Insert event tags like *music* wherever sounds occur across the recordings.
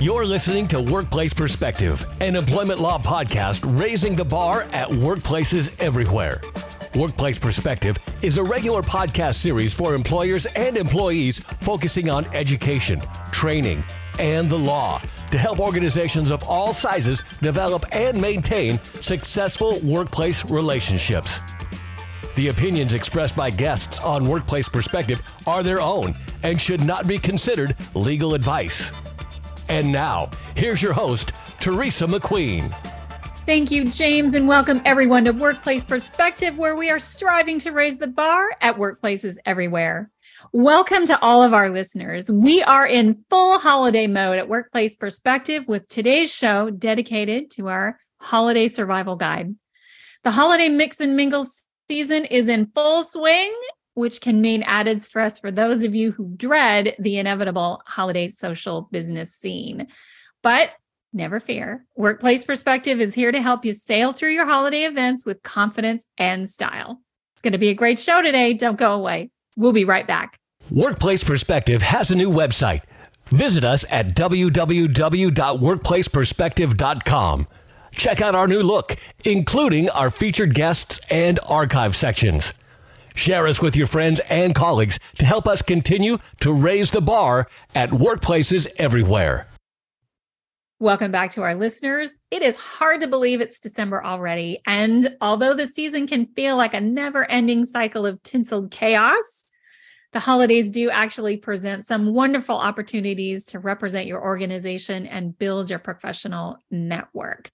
You're listening to Workplace Perspective, an employment law podcast raising the bar at workplaces everywhere. Workplace Perspective is a regular podcast series for employers and employees focusing on education, training, and the law to help organizations of all sizes develop and maintain successful workplace relationships. The opinions expressed by guests on Workplace Perspective are their own and should not be considered legal advice. And now, here's your host, Teresa McQueen. Thank you, James, and welcome everyone to Workplace Perspective, where we are striving to raise the bar at workplaces everywhere. Welcome to all of our listeners. We are in full holiday mode at Workplace Perspective with today's show dedicated to our holiday survival guide. The holiday mix and mingle season is in full swing, which can mean added stress for those of you who dread the inevitable holiday social business scene. But Never fear. Workplace Perspective is here to help you sail through your holiday events with confidence and style. It's going to be a great show today. Don't go away. We'll be right back. Workplace Perspective has a new website. Visit us at www.workplaceperspective.com. Check out our new look, including our featured guests and archive sections. Share us with your friends and colleagues to help us continue to raise the bar at workplaces everywhere. Welcome back to our listeners. It is hard to believe it's December already. And although the season can feel like a never ending cycle of tinseled chaos, the holidays do actually present some wonderful opportunities to represent your organization and build your professional network.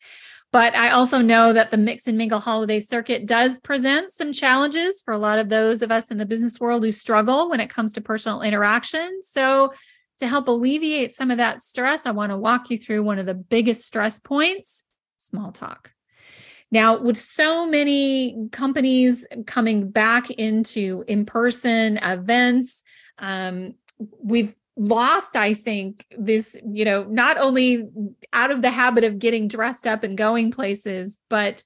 But I also know that the mix and mingle holiday circuit does present some challenges for a lot of those of us in the business world who struggle when it comes to personal interaction. So, to help alleviate some of that stress, I want to walk you through one of the biggest stress points small talk. Now, with so many companies coming back into in person events, um, we've lost, I think, this, you know, not only out of the habit of getting dressed up and going places, but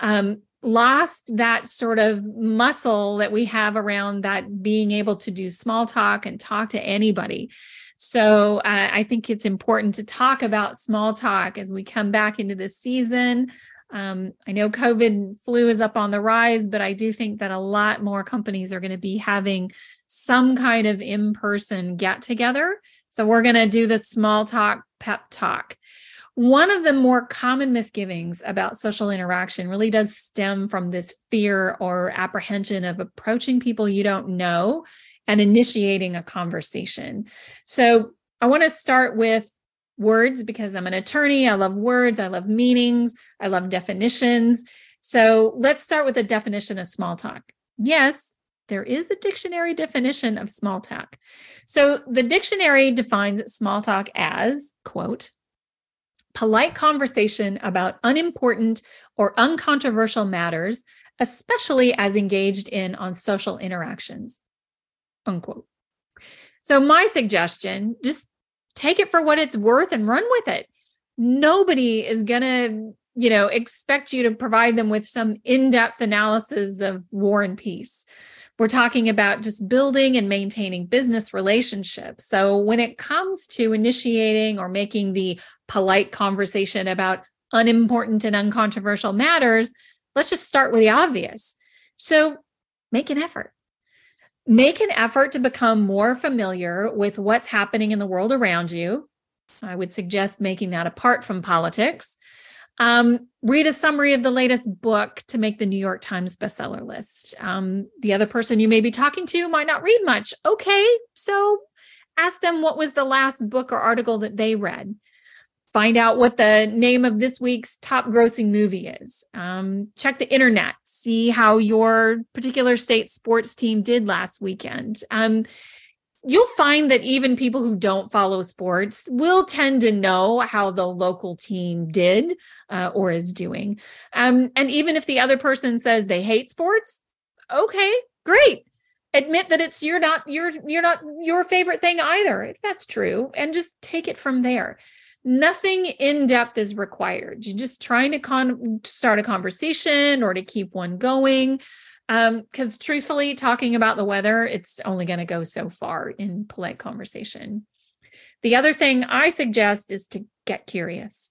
um, lost that sort of muscle that we have around that being able to do small talk and talk to anybody. So uh, I think it's important to talk about small talk as we come back into the season. Um, I know COVID flu is up on the rise, but I do think that a lot more companies are going to be having some kind of in person get together. So we're going to do the small talk pep talk. One of the more common misgivings about social interaction really does stem from this fear or apprehension of approaching people you don't know and initiating a conversation. So I want to start with words because I'm an attorney. I love words, I love meanings, I love definitions. So let's start with a definition of small talk. Yes, there is a dictionary definition of small talk. So the dictionary defines small talk as, quote, polite conversation about unimportant or uncontroversial matters, especially as engaged in on social interactions unquote. So, my suggestion just take it for what it's worth and run with it. Nobody is going to, you know, expect you to provide them with some in depth analysis of war and peace. We're talking about just building and maintaining business relationships. So, when it comes to initiating or making the polite conversation about unimportant and uncontroversial matters, let's just start with the obvious. So, make an effort Make an effort to become more familiar with what's happening in the world around you. I would suggest making that apart from politics. Um, read a summary of the latest book to make the New York Times bestseller list. Um, the other person you may be talking to might not read much. Okay, so ask them what was the last book or article that they read find out what the name of this week's top grossing movie is. Um, check the internet, see how your particular state sports team did last weekend. Um, you'll find that even people who don't follow sports will tend to know how the local team did uh, or is doing. Um, and even if the other person says they hate sports, okay, great. Admit that it's you're not you're you're not your favorite thing either, if that's true, and just take it from there nothing in depth is required. You're just trying to con- start a conversation or to keep one going. Because um, truthfully, talking about the weather, it's only going to go so far in polite conversation. The other thing I suggest is to get curious.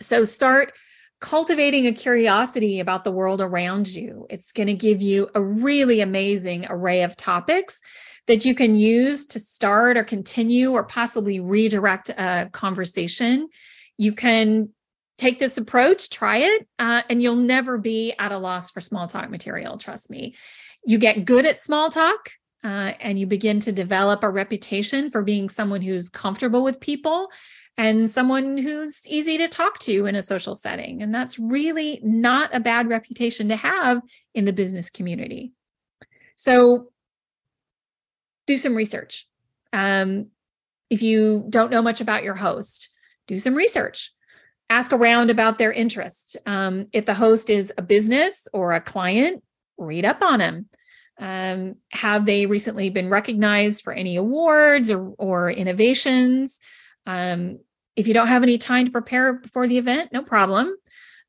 So start cultivating a curiosity about the world around you. It's going to give you a really amazing array of topics that you can use to start or continue or possibly redirect a conversation. You can take this approach, try it, uh, and you'll never be at a loss for small talk material. Trust me. You get good at small talk. Uh, and you begin to develop a reputation for being someone who's comfortable with people and someone who's easy to talk to in a social setting. And that's really not a bad reputation to have in the business community. So do some research. Um, if you don't know much about your host, do some research. Ask around about their interests. Um, if the host is a business or a client, read up on them. Um, have they recently been recognized for any awards or, or innovations? Um, if you don't have any time to prepare before the event, no problem.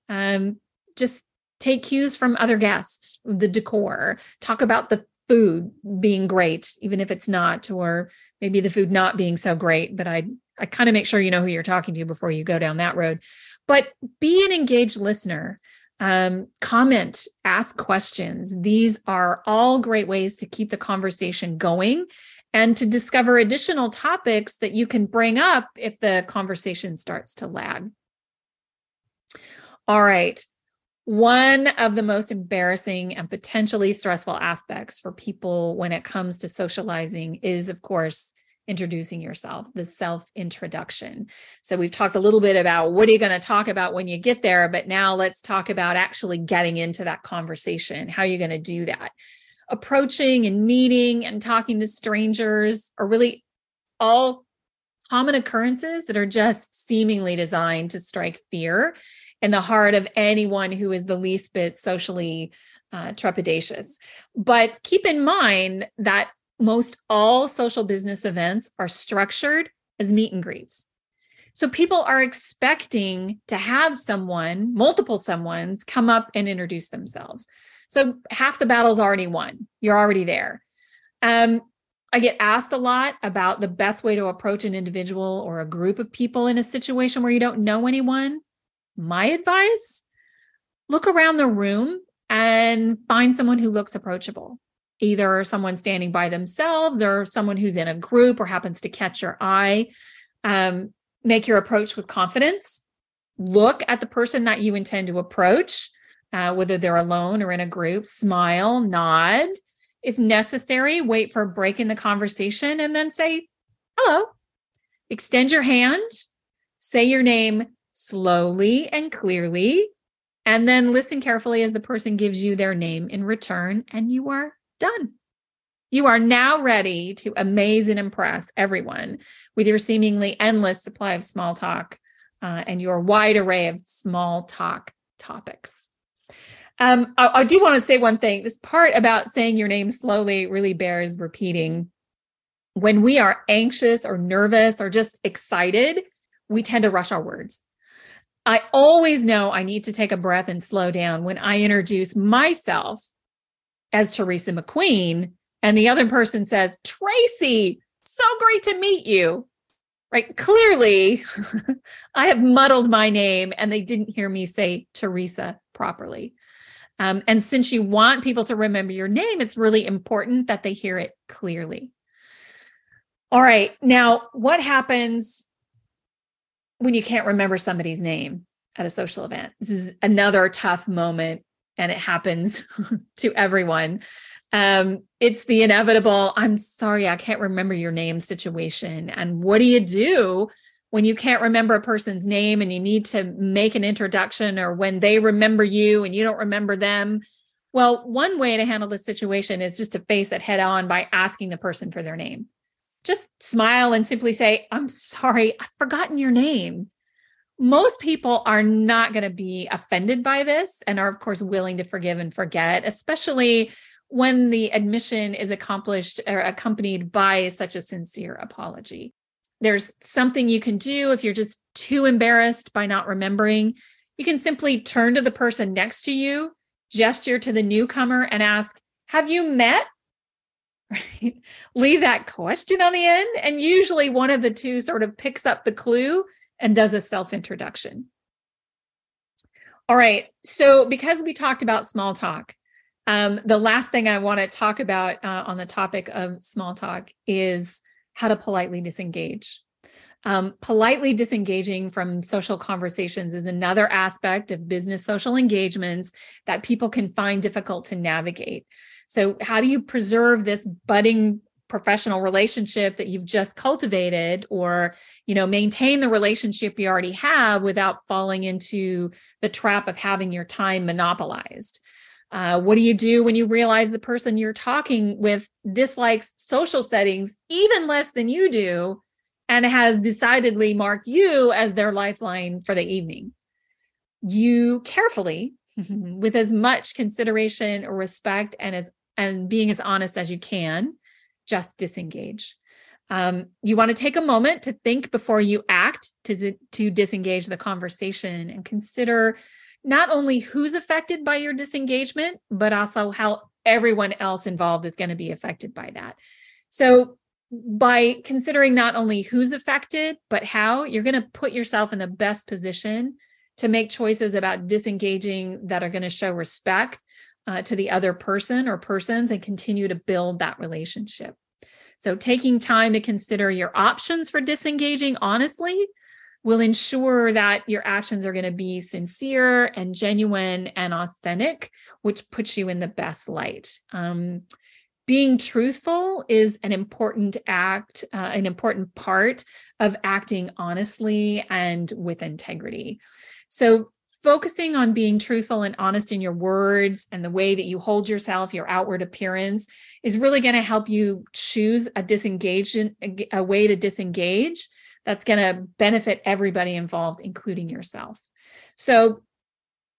Um, just take cues from other guests, the decor, talk about the food being great, even if it's not, or maybe the food not being so great. But I, I kind of make sure you know who you're talking to before you go down that road. But be an engaged listener. Um, comment, ask questions. These are all great ways to keep the conversation going and to discover additional topics that you can bring up if the conversation starts to lag. All right. One of the most embarrassing and potentially stressful aspects for people when it comes to socializing is, of course, introducing yourself, the self introduction. So, we've talked a little bit about what are you going to talk about when you get there, but now let's talk about actually getting into that conversation. How are you going to do that? approaching and meeting and talking to strangers are really all common occurrences that are just seemingly designed to strike fear in the heart of anyone who is the least bit socially uh, trepidatious. But keep in mind that most all social business events are structured as meet and greets. So people are expecting to have someone, multiple someones, come up and introduce themselves. So half the battle's already won. You're already there. Um, I get asked a lot about the best way to approach an individual or a group of people in a situation where you don't know anyone. My advice look around the room and find someone who looks approachable, either someone standing by themselves or someone who's in a group or happens to catch your eye. Um, make your approach with confidence. Look at the person that you intend to approach uh, whether they're alone or in a group, smile, nod. If necessary, wait for a break in the conversation and then say, hello. Extend your hand, say your name slowly and clearly, and then listen carefully as the person gives you their name in return, and you are done. You are now ready to amaze and impress everyone with your seemingly endless supply of small talk uh, and your wide array of small talk topics. Um, I, I do want to say one thing. This part about saying your name slowly really bears repeating. When we are anxious or nervous or just excited, we tend to rush our words. I always know I need to take a breath and slow down when I introduce myself as Teresa McQueen and the other person says, Tracy, so great to meet you. Right. Clearly, *laughs* I have muddled my name and they didn't hear me say Teresa properly. Um, and since you want people to remember your name, it's really important that they hear it clearly. All right. Now, what happens when you can't remember somebody's name at a social event? This is another tough moment, and it happens *laughs* to everyone. Um, it's the inevitable, I'm sorry, I can't remember your name situation. And what do you do when you can't remember a person's name and you need to make an introduction or when they remember you and you don't remember them. Well, one way to handle the situation is just to face it head on by asking the person for their name. Just smile and simply say, I'm sorry, I've forgotten your name. Most people are not going to be offended by this and are, of course, willing to forgive and forget, especially when the admission is accomplished or accompanied by such a sincere apology. There's something you can do if you're just too embarrassed by not remembering. You can simply turn to the person next to you, gesture to the newcomer, and ask, Have you met? Right? Leave that question on the end. And usually one of the two sort of picks up the clue and does a self introduction. All right. So, because we talked about small talk, um, the last thing I want to talk about uh, on the topic of small talk is how to politely disengage. Um, politely disengaging from social conversations is another aspect of business social engagements that people can find difficult to navigate. So, how do you preserve this budding professional relationship that you've just cultivated or you know maintain the relationship you already have without falling into the trap of having your time monopolized? Uh, what do you do when you realize the person you're talking with dislikes social settings even less than you do and has decidedly marked you as their lifeline for the evening? You carefully with as much consideration or respect and as and being as honest as you can just disengage. Um, you want to take a moment to think before you act to, to disengage the conversation and consider not only who's affected by your disengagement, but also how everyone else involved is going to be affected by that. So, by considering not only who's affected, but how, you're going to put yourself in the best position to make choices about disengaging that are going to show respect uh, to the other person or persons and continue to build that relationship. So, taking time to consider your options for disengaging honestly will ensure that your actions are going to be sincere and genuine and authentic, which puts you in the best light. Um, being truthful is an important act, uh, an important part of acting honestly and with integrity. So, focusing on being truthful and honest in your words and the way that you hold yourself, your outward appearance, is really going to help you choose a disengagement, a way to disengage that's going to benefit everybody involved, including yourself. So,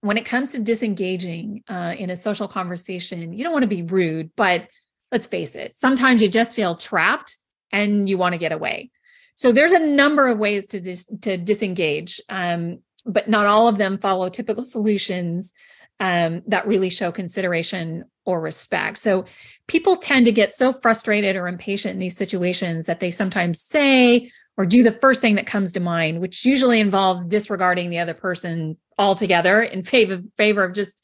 when it comes to disengaging uh, in a social conversation, you don't want to be rude, but let's face it, sometimes you just feel trapped and you want to get away. So there's a number of ways to dis- to disengage. Um, but not all of them follow typical solutions um, that really show consideration or respect. So people tend to get so frustrated or impatient in these situations that they sometimes say or do the first thing that comes to mind, which usually involves disregarding the other person altogether in favor favor of just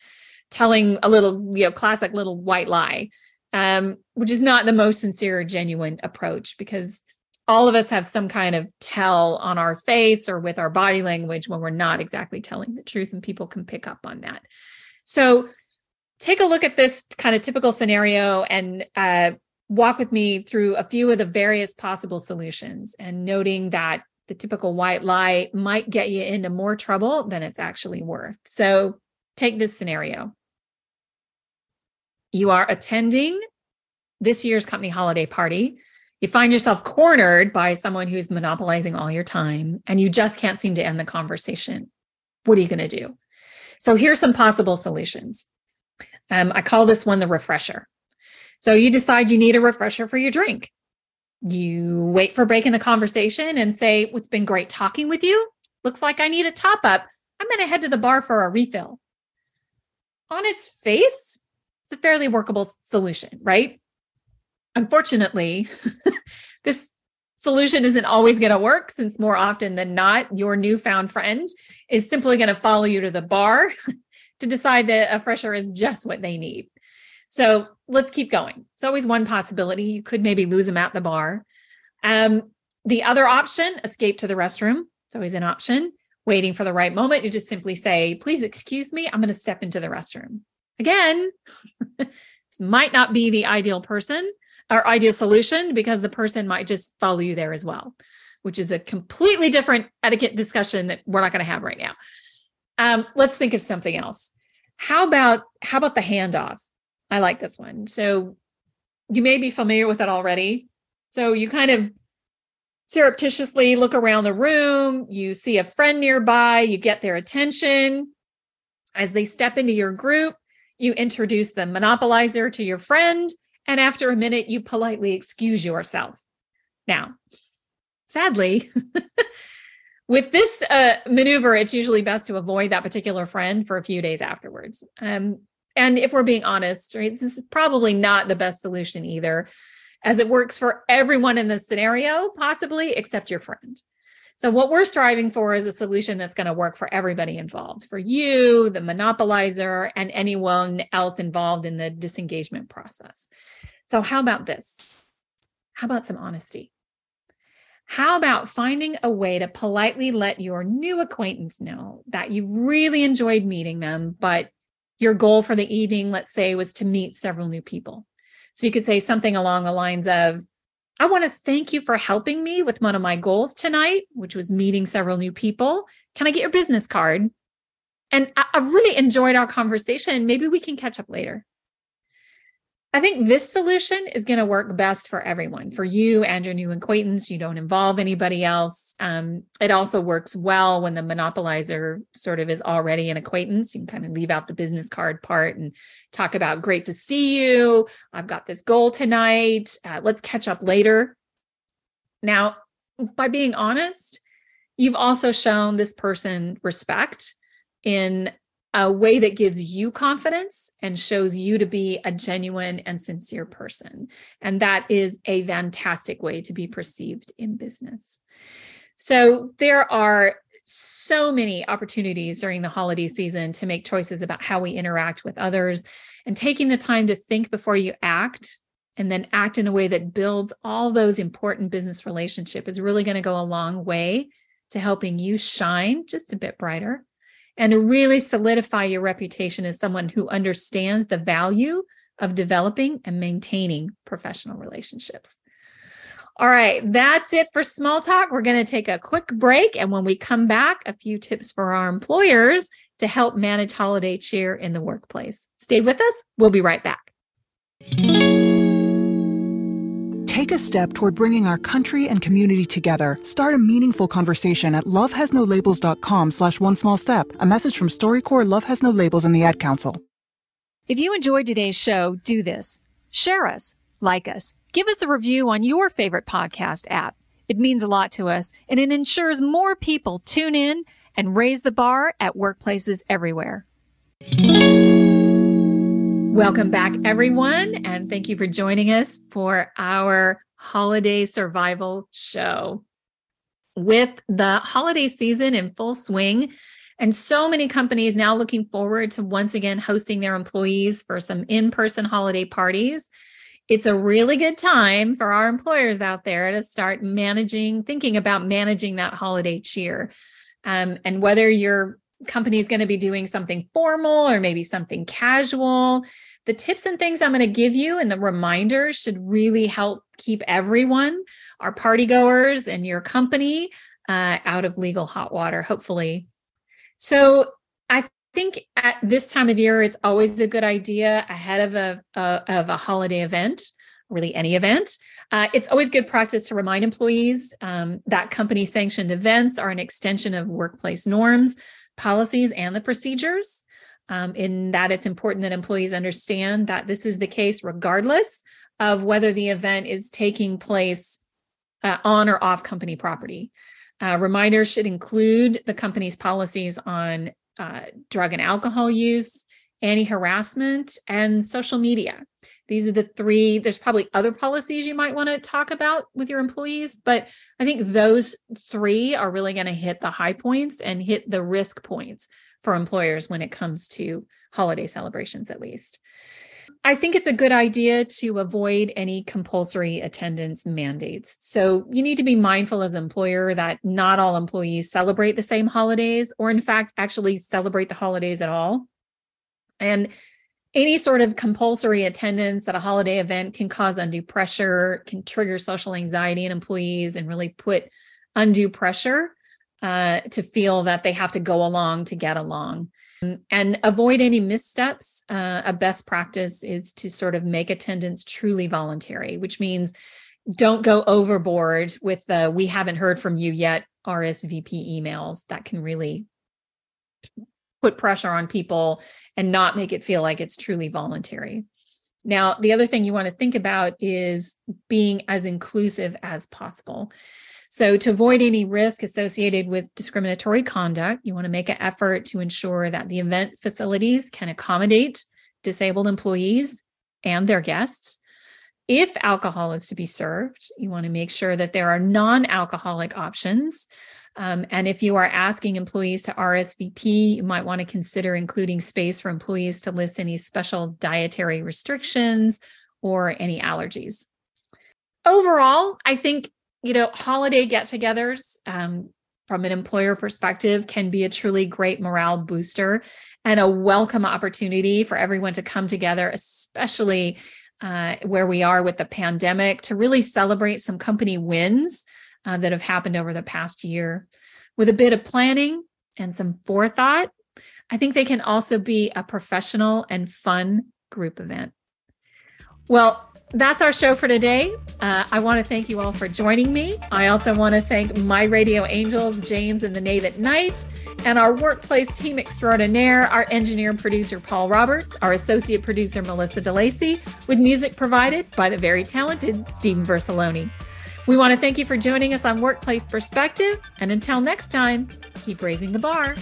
telling a little, you know, classic little white lie, um, which is not the most sincere or genuine approach because all of us have some kind of tell on our face or with our body language when we're not exactly telling the truth, and people can pick up on that. So, take a look at this kind of typical scenario and uh, walk with me through a few of the various possible solutions and noting that the typical white lie might get you into more trouble than it's actually worth. So, take this scenario you are attending this year's company holiday party you find yourself cornered by someone who's monopolizing all your time and you just can't seem to end the conversation. What are you going to do? So here's some possible solutions. Um, I call this one the refresher. So you decide you need a refresher for your drink. You wait for break in the conversation and say, It's been great talking with you. Looks like I need a top up. I'm going to head to the bar for a refill. On its face, it's a fairly workable solution, right? Unfortunately, *laughs* this solution isn't always going to work since more often than not, your newfound friend is simply going to follow you to the bar *laughs* to decide that a fresher is just what they need. So let's keep going. It's always one possibility. You could maybe lose them at the bar. Um, the other option, escape to the restroom. It's always an option. Waiting for the right moment, you just simply say, please excuse me, I'm going to step into the restroom. Again, *laughs* this might not be the ideal person our ideal solution because the person might just follow you there as well, which is a completely different etiquette discussion that we're not going to have right now. Um, let's think of something else. How about how about the handoff? I like this one. So you may be familiar with it already. So you kind of surreptitiously look around the room, you see a friend nearby, you get their attention. As they step into your group, you introduce the monopolizer to your friend and after a minute, you politely excuse yourself. Now, sadly, *laughs* with this uh, maneuver, it's usually best to avoid that particular friend for a few days afterwards. Um, and if we're being honest, right, this is probably not the best solution either. as it works for everyone in this scenario, possibly except your friend. So, what we're striving for is a solution that's going to work for everybody involved for you, the monopolizer, and anyone else involved in the disengagement process. So, how about this? How about some honesty? How about finding a way to politely let your new acquaintance know that you've really enjoyed meeting them, but your goal for the evening, let's say, was to meet several new people? So you could say something along the lines of, I want to thank you for helping me with one of my goals tonight, which was meeting several new people. Can I get your business card? And I, have really enjoyed our conversation. Maybe we can catch up later. I think this solution is going to work best for everyone, for you and your new acquaintance. You don't involve anybody else. Um, it also works well when the monopolizer sort of is already an acquaintance. You can kind of leave out the business card part and talk about great to see you. I've got this goal tonight. Uh, let's catch up later. Now, by being honest, you've also shown this person respect in a way that gives you confidence and shows you to be a genuine and sincere person. And that is a fantastic way to be perceived in business. So there are so many opportunities during the holiday season to make choices about how we interact with others and taking the time to think before you act and then act in a way that builds all those important business relationship is really going to go a long way to helping you shine just a bit brighter and to really solidify your reputation as someone who understands the value of developing and maintaining professional relationships. All right, that's it for small talk. We're going to take a quick break. And when we come back, a few tips for our employers to help manage holiday cheer in the workplace. Stay with us. We'll be right back. Take a step toward bringing our country and community together. Start a meaningful conversation at lovehasnolabels.com slash one small step. A message from StoryCorps Love Has No Labels and the Ad Council. If you enjoyed today's show, do this. Share us, like us, give us a review on your favorite podcast app. It means a lot to us and it ensures more people tune in and raise the bar at workplaces everywhere. Welcome back, everyone, and thank you for joining us for our holiday survival show. With the holiday season in full swing, and so many companies now looking forward to once again hosting their employees for some in person holiday parties, it's a really good time for our employers out there to start managing, thinking about managing that holiday cheer. Um, and whether you're company is going to be doing something formal or maybe something casual. The tips and things I'm going to give you and the reminders should really help keep everyone, our party goers and your company, uh, out of legal hot water, hopefully. So I think at this time of year, it's always a good idea ahead of a, a of a holiday event, really any event. Uh, it's always good practice to remind employees um, that company sanctioned events are an extension of workplace norms policies and the procedures. Um, in that it's important that employees understand that this is the case regardless of whether the event is taking place uh, on or off company property. Uh, reminders should include the company's policies on uh, drug and alcohol use, anti harassment, and social media. These are the three. There's probably other policies you might want to talk about with your employees, but I think those three are really going to hit the high points and hit the risk points for employers when it comes to holiday celebrations, at least. I think it's a good idea to avoid any compulsory attendance mandates. So you need to be mindful as an employer that not all employees celebrate the same holidays, or in fact, actually celebrate the holidays at all. And any sort of compulsory attendance at a holiday event can cause undue pressure, can trigger social anxiety in employees, and really put undue pressure uh, to feel that they have to go along to get along. And avoid any missteps. Uh, a best practice is to sort of make attendance truly voluntary, which means don't go overboard with the we haven't heard from you yet RSVP emails that can really put pressure on people and not make it feel like it's truly voluntary. Now, the other thing you want to think about is being as inclusive as possible. So, to avoid any risk associated with discriminatory conduct, you want to make an effort to ensure that the event facilities can accommodate disabled employees and their guests. If alcohol is to be served, you want to make sure that there are non alcoholic options. Um, and if you are asking employees to RSVP, you might want to consider including space for employees to list any special dietary restrictions or any allergies. Overall, I think, you know, holiday get togethers um, from an employer perspective can be a truly great morale booster and a welcome opportunity for everyone to come together, especially uh, where we are with the pandemic, to really celebrate some company wins uh, that have happened over the past year. With a bit of planning and some forethought, I think they can also be a professional and fun group event. Well, that's our show for today. Uh, I want to thank you all for joining me. I also want to thank my radio angels, James and the Knave at Night, and our workplace team extraordinaire, our engineer and producer, Paul Roberts, our associate producer, Melissa DeLacy, with music provided by the very talented Stephen Versaloni. We want to thank you for joining us on Workplace Perspective. And until next time, keep raising the bar.